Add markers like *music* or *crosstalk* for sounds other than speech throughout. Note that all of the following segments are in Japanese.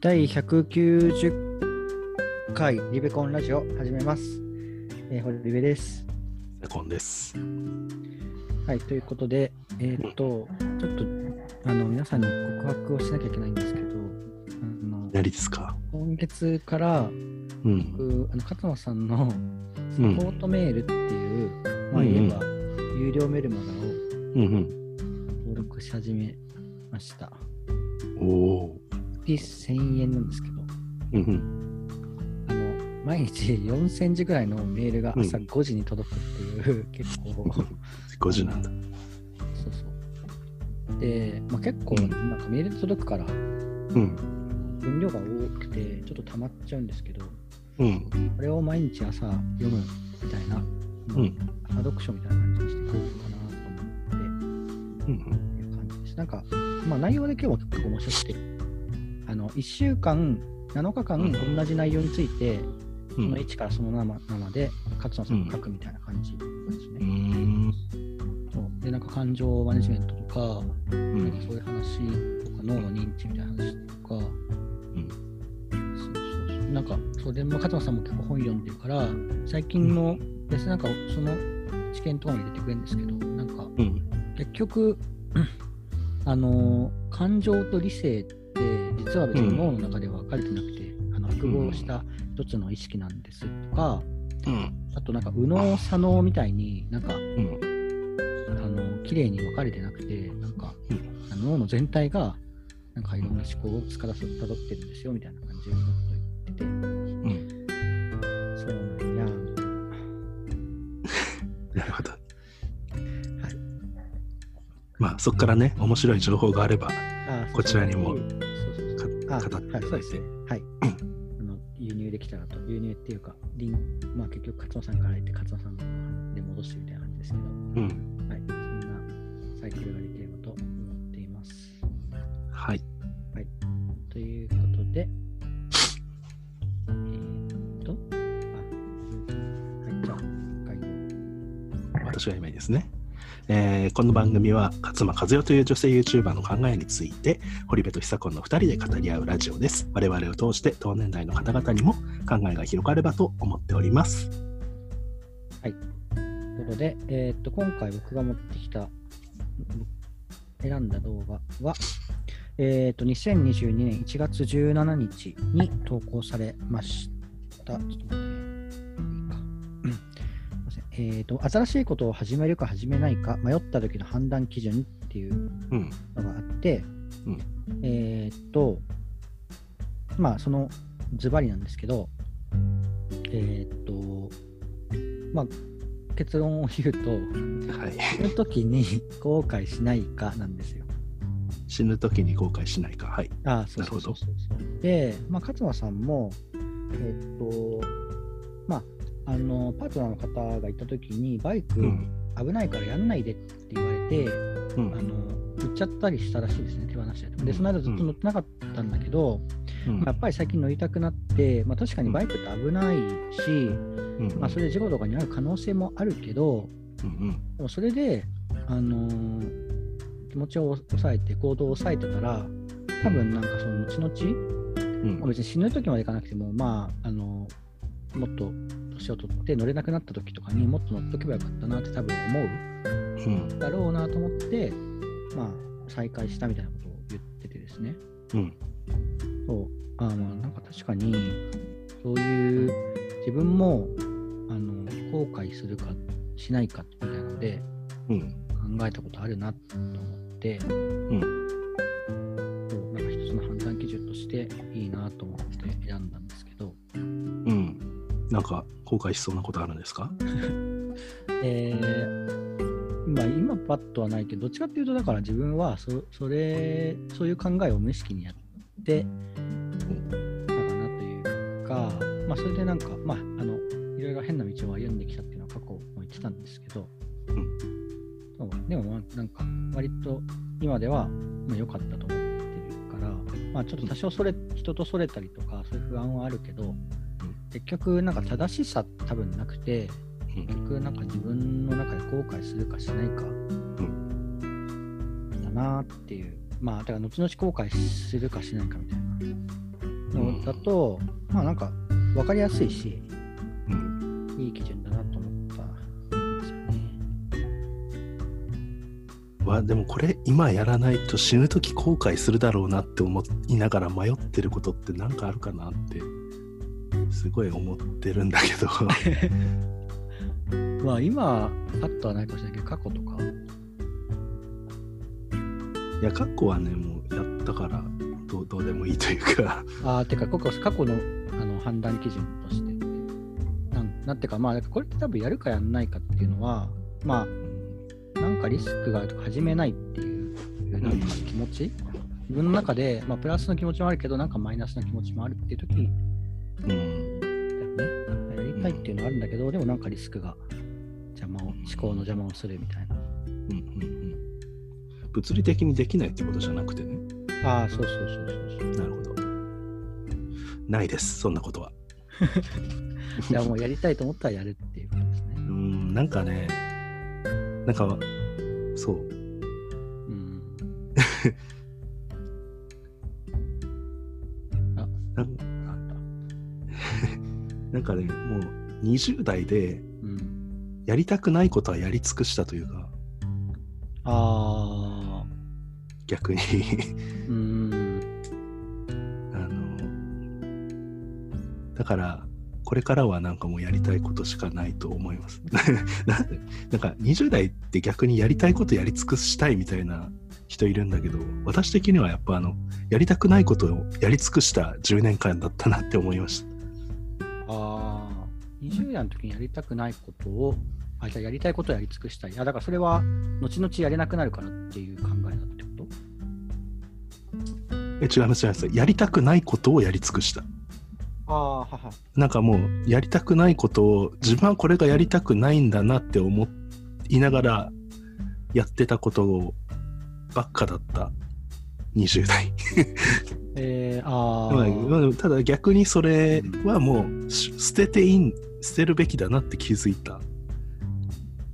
第190回リベコンラジオ始めます。えー、ホリベです。セコンです。はい、ということで、えーっと、ちょっとあの皆さんに告白をしなきゃいけないんですけど、あの何ですか？今月からうん。僕あの勝間さんのサポうんートメールっていう、まあうんうん言えば有料メルマガをうんうん。登録し始めました。おおピース1000円なんですけど、ー。うんうん。あの毎日4000字ぐらいのメールが朝うん5時に届くっていう、*laughs* 結構5時なんだ。そうそうで、まあ、結構うんなんかメールで届くからうん。分量が多くてちょっと溜まっちゃうんですけどうん。これを毎日朝読むみたいな、うん。朝読書みたいな感じにしていこうかなと思ってうん。っていう感じですなんか、まあ、内容だけは結構面白くてあの1週間7日間うん同じ内容について、うそのん。1からその7まで勝野さんが書くみたいな感じですね。うん。そうでなんか感情マネジメントとか、うなんかん。そういう話とか脳の認知みたいな話とか、なんかそうで、まあ、勝間さんも結構本読んでるから最近も別になんかその知見とかも入れてくれるんですけどなんかうん。結局あの感情と理性って実は別に脳の中では分かれてなくて、あの複合した一つの意識なんですとか、うん。あとなんか右脳左脳みたいになんかうん。あの綺麗に分かれてなくてなんか、うん脳の全体がなんかいろんな思考をつからたどってるんですよみたいな感じのことを言ってて、まあ、そこからね、面白い情報があれば、こちらにも語っていただいて。はい。*clears throat* あの輸入できたらと、輸入っていうか、リンまあ結局、勝野さんから入って、勝野さんで戻してみたいな感じですけど、うん。はい、そんなサイクルができればと思っています。はい。ということで、えーっと、あ、はい、じゃあ、概要。私が今いいですね。えーこの番組は勝間和代という女性 YouTuber の考えについて堀部と久子の2人で語り合うラジオです。我々を通して同年代の方々にも考えが広がればと思っておりますはい。ということで、えーっと、今回僕が持ってきた、選んだ動画は、えーっと、2022年1月17日に投稿されました。ちょっと待ってえーっと、新しいことを始めるか始めないか迷った時の判断基準っていううん。のがあって、うんえーっと、まあ、そのズバリなんですけど、えーっと、まあ、結論を言うと、はい。死ぬ時に後悔しないかなんですよ。死ぬ時に後悔しないか。はい。ああ、そうそうそうそうそう。で、まあ、勝間さんも、えーっと、まあ、あの、パートナーの方がいた時に、バイクうん。危ないからやんないでって言われて、うん。あの売っちゃったりしたらしいですね、手放して。で、うん。その間ずっと乗ってなかったんだけど、うん。まあやっぱり最近乗りたくなって、まあ、確かにバイクって危ないし、うん。まあ、それで事故とかになる可能性もあるけど、うんでもそれで、あのー気持ちを抑えて、行動を抑えてたら、多分なんかその後々、うん。まあ別に死ぬ時までいかなくても、まあ、あのもっと年を取って乗れなくなった時とかにもっと乗っとけばよかったなって多分思ううん。だろうなと思って、まあ、再開したみたいなことを言っててですね。うん。そう。あまあ、なんか確かに、そういう自分も、あの、後悔するかしないかみたいなのでうん。考えたことあるなと思って、ん。そう。なんか一つの判断基準としていいなと思って選んだんですけど、うん。なんか後悔しそうなことあるんですか？*laughs* えーまあ、今パッとはないけど、どっちかっていうと、だから自分はそそれ、そういう考えを無意識にやってたかなというか、まあ、それでなんか、まあ、あの、いろいろ変な道を歩んできたっていうのは過去も言ってたんですけど、そうでも、まあ、なんか、割と今では、まあ、良かったと思ってるから、まあ、ちょっと多少それ、人とそれたりとか、そういう不安はあるけど、結局、なんか正しさ多分なくて、うん。結局なんか自分の中で後悔するかしないかだなっていう。まあだから後々後悔するかしないかみたいなのだと、まあなんか分かりやすいし、うん。いい基準だなと思ったんですよね。わでもこれ今やらないと死ぬ時後悔するだろうなって思いながら迷ってることって何かあるかなってすごい思ってるんだけど。*laughs* まあ今、パッとはないかもしれないけど、過去とか、いや過去はねもうやったからどうどうでもいいというか。ああ、てか、過去過去のあの判断基準として、なんなんていうか、まあ、これって多分やるかやんないかっていうのは、まあ、なんかリスクがあるとか始めないっていう、なん。か気持ち、自分の中で、まあ、プラスの気持ちもあるけど、なんかマイナスの気持ちもあるっていう時うんだよね。やりたいっていうのはあるんだけど、でもなんかリスクが邪魔を、思考の邪魔をするみたいな。うんうんうん物理的にできないってことじゃなくてねああ、そうそうそうそうそう。なるほどないですそんなことは *laughs* じゃあもうやりたいと思ったらやるっていうことですねう。んなんかねなんかそううん。*laughs* なんかねもう20代でうん。やりたくないことはやり尽くしたというかああ、逆にうん。あのだからこれからはなんかもうやりたいことしかないと思います *laughs* なんか20代って逆にやりたいことやり尽くしたいみたいな人いるんだけど私的にはやっぱあのやりたくないことをやり尽くした10年間だったなって思いました20代の時にやりたくないことを、あ、じゃあやりたいことをやり尽くしたい。あ、だからそれは、後々やれなくなるからっていう考えだってこと？え違います違います。やりたくないことをやり尽くした。ああ、はは。なんかもうやりたくないことを自分はこれがやりたくないんだなって思いながらやってたことばっかだった。20代えー、あまああ、まあただ逆にそれはもうし捨てていいん捨てるべきだなって気づいた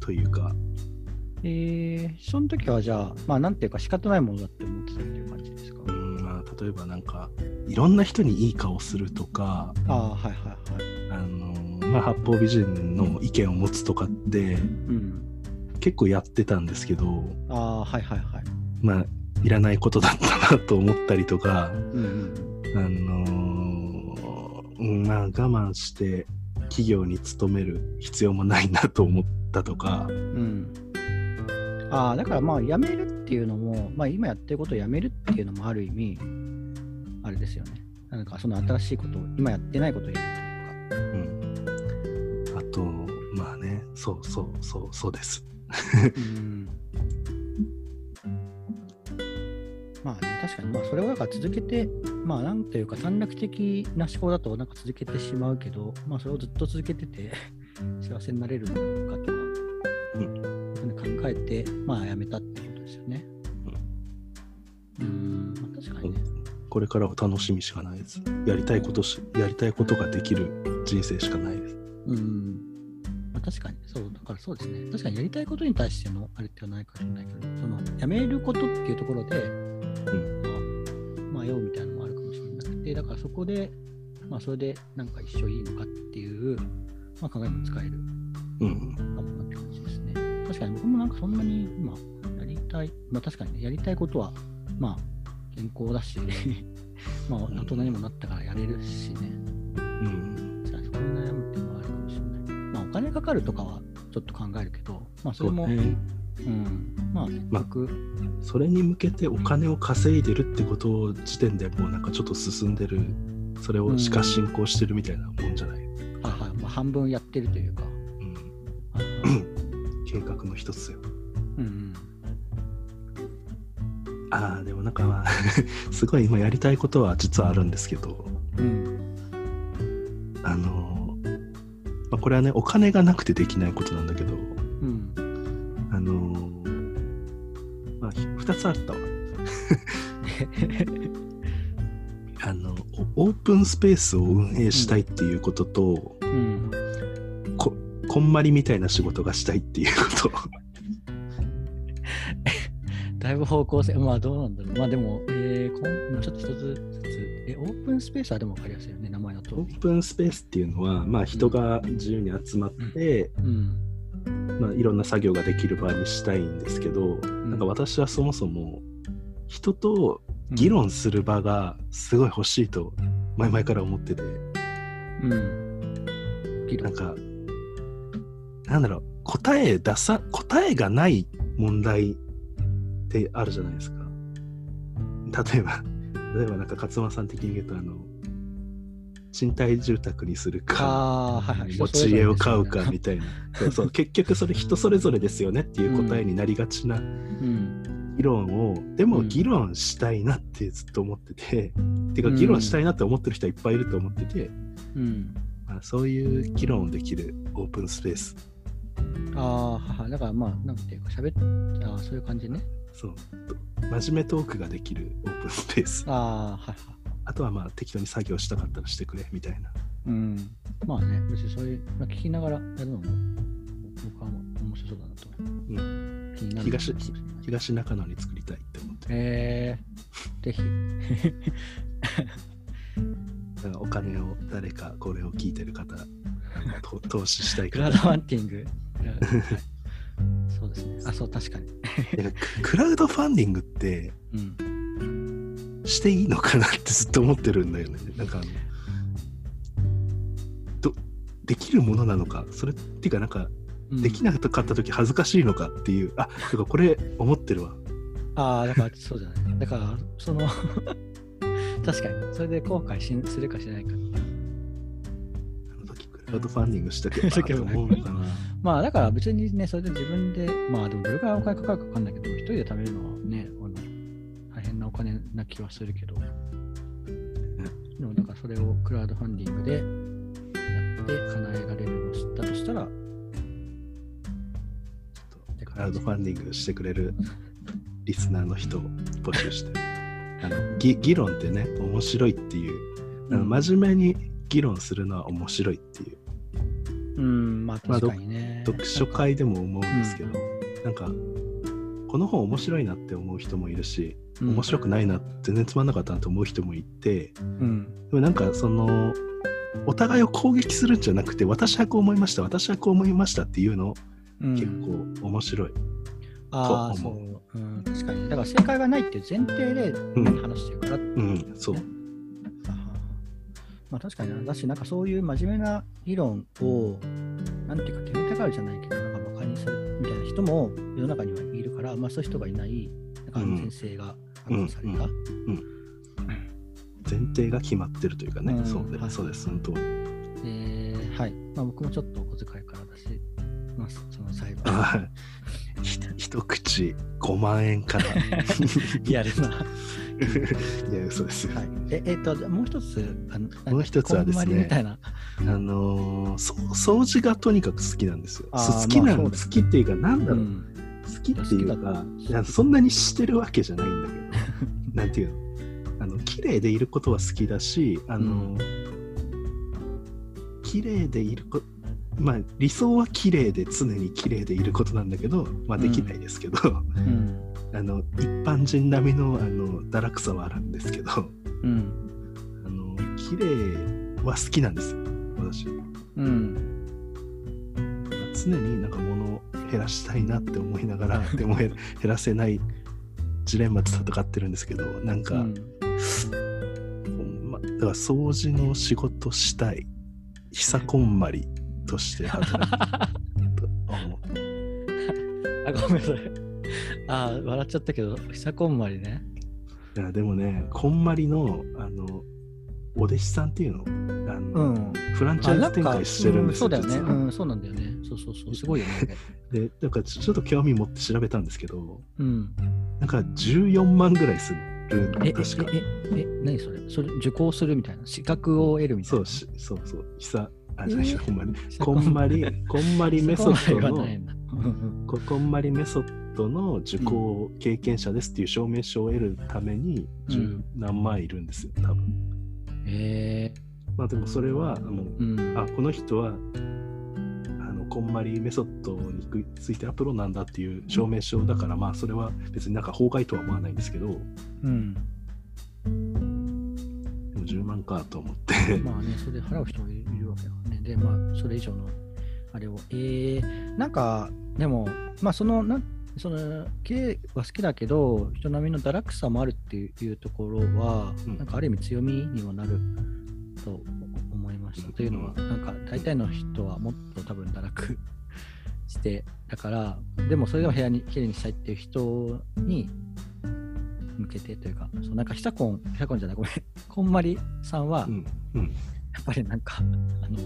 というかえー、その時はじゃあ、まあなんていうか仕方ないものだって思ってたっていう感じですか？うんまあ例えばなんかいろんな人にいい顔するとかああ、はいはいはい。あの、まあ、八方美人の意見を持つとかってうん。結構やってたんですけどああ、はいはいはい。まあいらないことだったなと思ったりとかうんうん。あのうんまあ我慢して企業に勤める必要もないなと思ったとかうん。ああ、だからまあ、辞めるっていうのも、まあ、今やってることを辞めるっていうのもある意味、あれですよね。なんか、その新しいことを、今やってないことをやるといううんあとまあねそうそうそうそうですか。うん。まあね、確かに、まあ、それをなんか続けて、まあ、なんというか、短絡的な思考だと、なんか続けてしまうけど、まあ、それをずっと続けてて、*laughs* 幸せになれるのかとか、うん考えて、まあ、やめたってことですよね。うん、まあ、確かにね。これからは楽しみしかないですやりたいことしやりたいことができる人生しかないですうん。まあ、確かに、そう、だからそうですね。確かにやりたいことに対してのあれではないかもしれないけど、その、やめることっていうところで、まあ、迷うみたいなのもあるかもしれなくて、だからそこで、まあ、それでなんか一緒いいのかっていう、まあ、考えも使えるうんかもなって感じですね。確かに僕もなんかそんなに今、やりたい、まあ確かにね、やりたいことは、まあ、健康だし、*laughs* まあ、大人にもなったからやれるしね。うんじゃあそこに悩むっていうのはあるかもしれない。まあ、お金かかるとかはちょっと考えるけど、まあ、それも、そうねうん、まあ、ね、まあ僕、それに向けてお金を稼いでるってこと時点でもうなんかちょっと進んでる。それをしか進行してるみたいなもんじゃない、はいはい、まあ、半分やってるというか、うん、計画の一つよ。うんああでもなんかまあ *laughs* すごい今やりたいことは実はあるんですけど。うん、うん、あのーまあ、これはねお金がなくてできないことなんだけどつあったわあのオープンスペースを運営したいっていうことと、うん。ここんまりみたいな仕事がしたいっていうこと *laughs* だいぶ方向性、まあどうなんだろう。まあでも、えー、こんちょっと一つずつえ、オープンスペースはでも分かりやすいよね、名前の通り。オープンスペースっていうのは、まあ、人が自由に集まって、うん。まあ、いろんな作業ができる場にしたいんですけど、なんか私はそもそも人と議論する場がすごい欲しいと前々から思ってて、うん。なんか、なんだろう、答え出さ、答えがない問題ってあるじゃないですか。例えば、*laughs* 例えばなんか勝間さん的に言うと、あの、賃貸住宅にするか、ああ、はいはい。持ち家を買うかみたいな。そうそう結局それ人それぞれですよねっていう答えになりがちなうん。議論を、でもうん議論したいなってずっと思ってて、てかうん議論したいなって思ってる人はいっぱいいると思ってて、うん。まあ、そういう議論をできるオープンスペース。ああ。だからまあ、なんていうか、喋っああ、そういう感じね。そう。真面目トークができるオープンスペース。ああ、はいはい。あとはまあ適当に作業したかったらしてくれみたいな。うん。まあね、別にそういう、まあ、聞きながらやるのも、僕は面白そうだなと。うん。気になる東東中野に作りたいって思って。えー、ぜひ。*laughs* だからお金を誰かこれを聞いてる方、あのと *laughs* 投資したいクラウ。ドファンディング？*laughs* はいそうですね。あ、そう、確かに。クラウドファンディングってうん。していいのかなってずっと思ってるんだよね。なんかどできるものなのか、それっていうかなんかうんできなかった時恥ずかしいのかっていう、あてかこれ思ってるわ。ああ、だからそうじゃない。だから、その、*laughs* 確かに、それで後悔しするかしないか。あの時クラウドファンディングしたけど、思うのかな。*laughs* まあ、だから別にね、それで自分で、まあ、でもどれくらいお金かかるかわかんないけど、一人で貯めるのはね、金な気はするけど、でも、だからそれをクラウドファンディングでやって叶えられるのだとしたら、クラウドファンディングしてくれるリスナーの人を募集して。る。*laughs* あの議議論ってね、面白いっていう、真面目に議論するのは面白いっていう、うん、まあ確かにね。読書会でも思うんですけど、なんか、この本面白いなって思う人もいるし、うん面白くないな、全然つまんなかったなって思う人もいて、うん。でもなんかその、お互いを攻撃するんじゃなくて、私はこう思いました、私はこう思いましたっていうのうん結構面白い。と思そう、うん。確かに。だから正解がないっていう前提でうん話してるから、うん、そう。まあ確かにな。だし、なんかそういう真面目な議論を、なんていうか、決めたがるじゃないけど、みたいな人も世の中にはいるから、まあそういう人がいない、なんか安全性が確保された。前提が決まってるというかね、うんそうではいそうです、本当。で、はい。まあ僕もちょっとお小遣いからだし、まあその裁判。*laughs* 一口5万円から。リアルな。*laughs* いや、そうですよ。はい。え、えっと、もう一つ、あのもう一つはですね。あのー掃除がとにかく好きなんですよ。好きなの、好まあそうですきっていうか、なんだろう、うん好きっていうかそんなにしてるわけじゃないんだけど、なんていうの、*laughs* あの綺麗でいることは好きだし、あの、綺麗でいること、まあ理想は綺麗で常に綺麗でいることなんだけど、まあできないですけど、うん。あの一般人並みのあの堕落さはあるんですけど、うん。あの綺麗は好きなんですよ、私。うん。常になんか物を減らしたいなって思いながら、でも減減らせないジレンマと戦ってるんですけど、なんか、うんま、だから掃除の仕事したい、久こんまりとして働きたいと思う。あ、ごめんなさい。あー、笑っちゃったけど、久こんまりね。いやでもね、こんまりの、あの、お弟子さんっていうの、あの、うんフランチャイズ展開してるんですよ。うんそうだよね。うん、そうなんだよね。そうそうそう。すごいよね。で、なんかちょちょっと興味持って調べたんですけど、うん。なんか14万ぐらいするえ、え、確か。え、え、え、何それ？それ受講するみたいな？資格を得るみたいな？そうし、そうそう。久、あ、じゃない、えほんまに。久 *laughs* こんまり、こんまりメソッドのここんまりメソッドの受講経験者ですっていう証明書を得るために十うん何万いるんですよ、多分。えまあでもそれはもう、ー、うん。あ、この人は、あの、こんまりメソッドについてはプロなんだっていう証明書だから、まあそれは別になんか法外とは思わないんですけど、うん。でも10万かと思って。まあね、それで払う人もいるわけだからね。で、まあ、それ以上のあれを。えー、なんか、でも、まあ、その、なんその、綺麗は好きだけど、人並みの堕落さもあるっていうところは、うん。なんかある意味強みにもなると思いました。というのは、なんか大体の人はもっと多分堕落して、だから、でもそれでも部屋に綺麗にしたいっていう人に向けてというか、そうなんかヒサコン、ヒサコンじゃない、ごめん、*laughs* こんまりさんは、うんうん。やっぱりなんか、あの、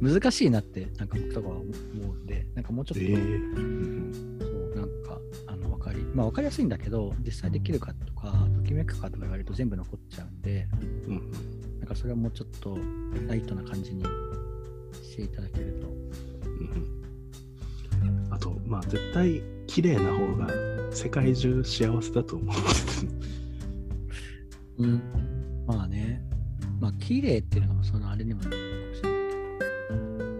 難しいなって、なんか僕とかは思うんで、なんかもうちょっと、えーなんか、あの、わかり、まあわかりやすいんだけど、実際できるかとか、ときめくかとか言われると全部残っちゃうんで、うんうんなんかそれはもうちょっとライトな感じにしていただけると。うんうんあと、まあ、絶対綺麗な方が世界中幸せだと思う。うん。まあね、まあ綺麗っていうのがそのあれにもなるかもしれな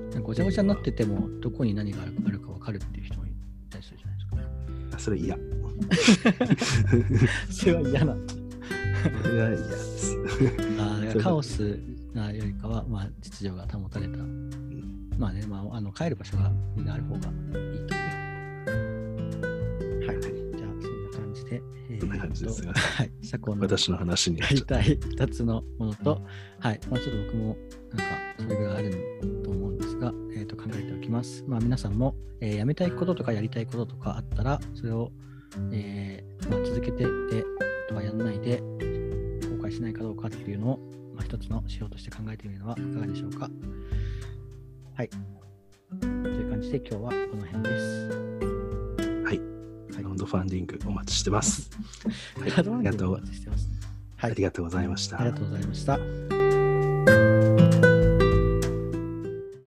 いけど、ごちゃごちゃになってても、どこに何があるかわかるっていうそれ嫌。い *laughs* それは嫌なんだ。や嫌です。あーだからカオスなよりかは、まあ、秩序が保たれた。まあね、まあ、あの帰る場所がみんなある方がいいという。で、えーそんな感じですがとはい。社交の私の話にた。やりたい2つのものと、はい。まあ、ちょっと僕も、なんか、それぐらいあると思うんですが、えー、と考えておきます。まあ、皆さんも、えーやめたいこととかやりたいこととかあったら、それを、えーまあ、続けていって、とはやらないで、後悔しないかどうかっていうのを、まあ、一つの指標として考えてみるのはいかがでしょうか。はい。という感じで、今日はこの辺です。はい。はいラウンドファンディングお待ちしてます。はい、あありりがとうお待ちしてます。はいあり。がとうございました。ありがとうございました。